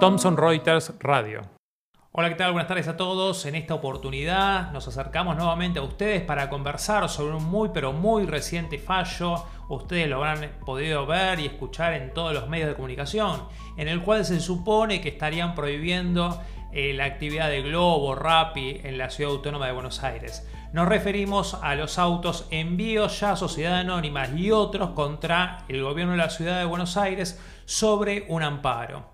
Thomson Reuters Radio. Hola, ¿qué tal? Buenas tardes a todos. En esta oportunidad nos acercamos nuevamente a ustedes para conversar sobre un muy pero muy reciente fallo. Ustedes lo habrán podido ver y escuchar en todos los medios de comunicación, en el cual se supone que estarían prohibiendo eh, la actividad de Globo, Rappi en la ciudad autónoma de Buenos Aires. Nos referimos a los autos envíos ya a Sociedad Anónima y otros contra el gobierno de la ciudad de Buenos Aires sobre un amparo.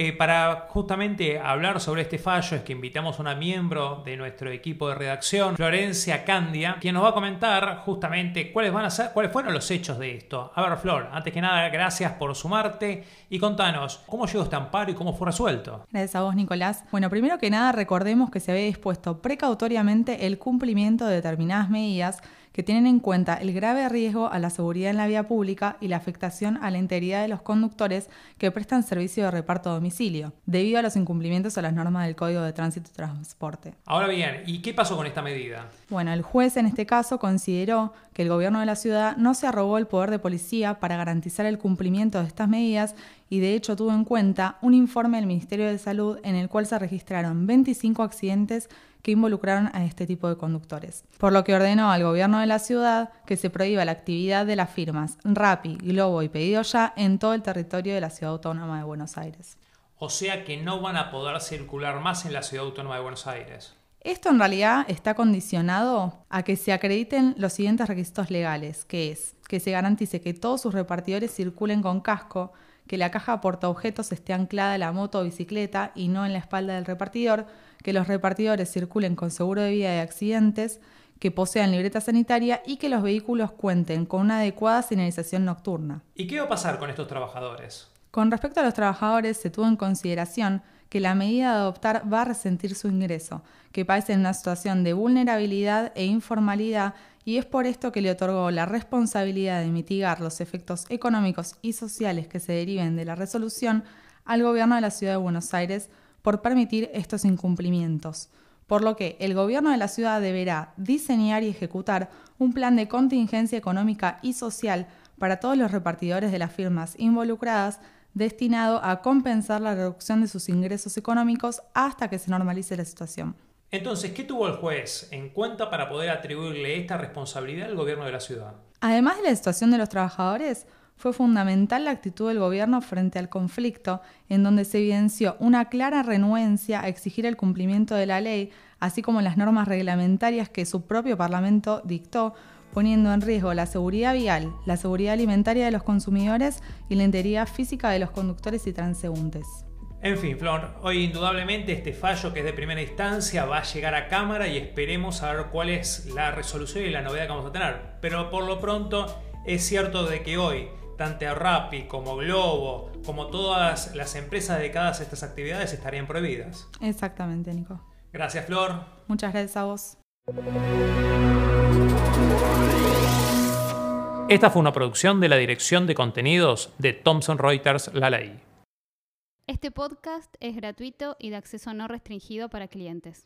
Eh, para justamente hablar sobre este fallo es que invitamos a una miembro de nuestro equipo de redacción, Florencia Candia, quien nos va a comentar justamente cuáles fueron los hechos de esto. A ver, Flor, antes que nada, gracias por sumarte y contanos cómo llegó este amparo y cómo fue resuelto. Gracias a vos, Nicolás. Bueno, primero que nada, recordemos que se había dispuesto precautoriamente el cumplimiento de determinadas medidas que tienen en cuenta el grave riesgo a la seguridad en la vía pública y la afectación a la integridad de los conductores que prestan servicio de reparto a domicilio, debido a los incumplimientos a las normas del Código de Tránsito y Transporte. Ahora bien, ¿y qué pasó con esta medida? Bueno, el juez en este caso consideró que el gobierno de la ciudad no se arrogó el poder de policía para garantizar el cumplimiento de estas medidas y de hecho tuvo en cuenta un informe del Ministerio de Salud en el cual se registraron 25 accidentes que involucraron a este tipo de conductores, por lo que ordenó al gobierno de la ciudad que se prohíba la actividad de las firmas Rappi, Globo y Pedido Ya en todo el territorio de la ciudad autónoma de Buenos Aires. O sea que no van a poder circular más en la ciudad autónoma de Buenos Aires. Esto en realidad está condicionado a que se acrediten los siguientes requisitos legales, que es que se garantice que todos sus repartidores circulen con casco, que la caja portaobjetos esté anclada en la moto o bicicleta y no en la espalda del repartidor, que los repartidores circulen con seguro de vida de accidentes, que posean libreta sanitaria y que los vehículos cuenten con una adecuada señalización nocturna. ¿Y qué va a pasar con estos trabajadores? Con respecto a los trabajadores, se tuvo en consideración que la medida de adoptar va a resentir su ingreso, que padecen en una situación de vulnerabilidad e informalidad y es por esto que le otorgó la responsabilidad de mitigar los efectos económicos y sociales que se deriven de la resolución al gobierno de la Ciudad de Buenos Aires por permitir estos incumplimientos, por lo que el gobierno de la ciudad deberá diseñar y ejecutar un plan de contingencia económica y social para todos los repartidores de las firmas involucradas destinado a compensar la reducción de sus ingresos económicos hasta que se normalice la situación. Entonces, ¿qué tuvo el juez en cuenta para poder atribuirle esta responsabilidad al gobierno de la ciudad? Además de la situación de los trabajadores, fue fundamental la actitud del gobierno frente al conflicto, en donde se evidenció una clara renuencia a exigir el cumplimiento de la ley, así como las normas reglamentarias que su propio Parlamento dictó, poniendo en riesgo la seguridad vial, la seguridad alimentaria de los consumidores y la integridad física de los conductores y transeúntes. En fin, Flor, hoy indudablemente este fallo que es de primera instancia va a llegar a cámara y esperemos a ver cuál es la resolución y la novedad que vamos a tener. Pero por lo pronto es cierto de que hoy tanto Rappi como Globo, como todas las empresas dedicadas a estas actividades estarían prohibidas. Exactamente, Nico. Gracias, Flor. Muchas gracias a vos. Esta fue una producción de la Dirección de Contenidos de Thomson Reuters La Ley. Este podcast es gratuito y de acceso no restringido para clientes.